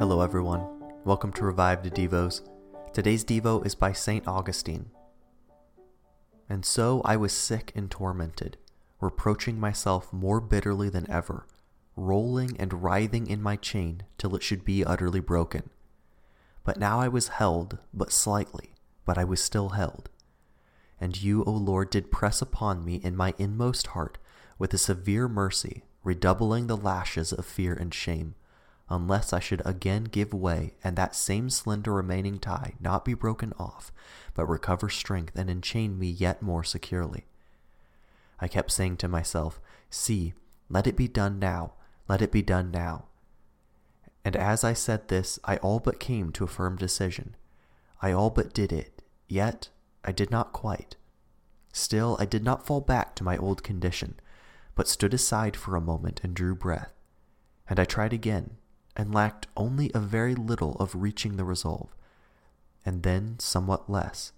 Hello, everyone. Welcome to Revived Devos. Today's Devo is by St. Augustine. And so I was sick and tormented, reproaching myself more bitterly than ever, rolling and writhing in my chain till it should be utterly broken. But now I was held, but slightly, but I was still held. And you, O Lord, did press upon me in my inmost heart with a severe mercy, redoubling the lashes of fear and shame unless I should again give way and that same slender remaining tie not be broken off, but recover strength and enchain me yet more securely. I kept saying to myself, See, let it be done now, let it be done now. And as I said this, I all but came to a firm decision. I all but did it, yet I did not quite. Still, I did not fall back to my old condition, but stood aside for a moment and drew breath. And I tried again, and lacked only a very little of reaching the resolve, and then somewhat less,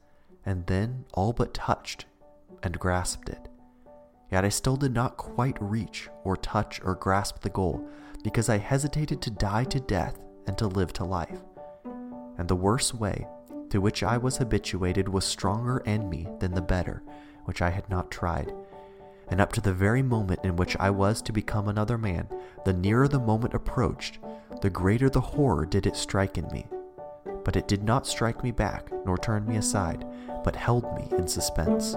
and then all but touched and grasped it. Yet I still did not quite reach or touch or grasp the goal because I hesitated to die to death and to live to life. And the worse way to which I was habituated was stronger in me than the better, which I had not tried. And up to the very moment in which I was to become another man, the nearer the moment approached, the greater the horror did it strike in me. But it did not strike me back, nor turn me aside, but held me in suspense.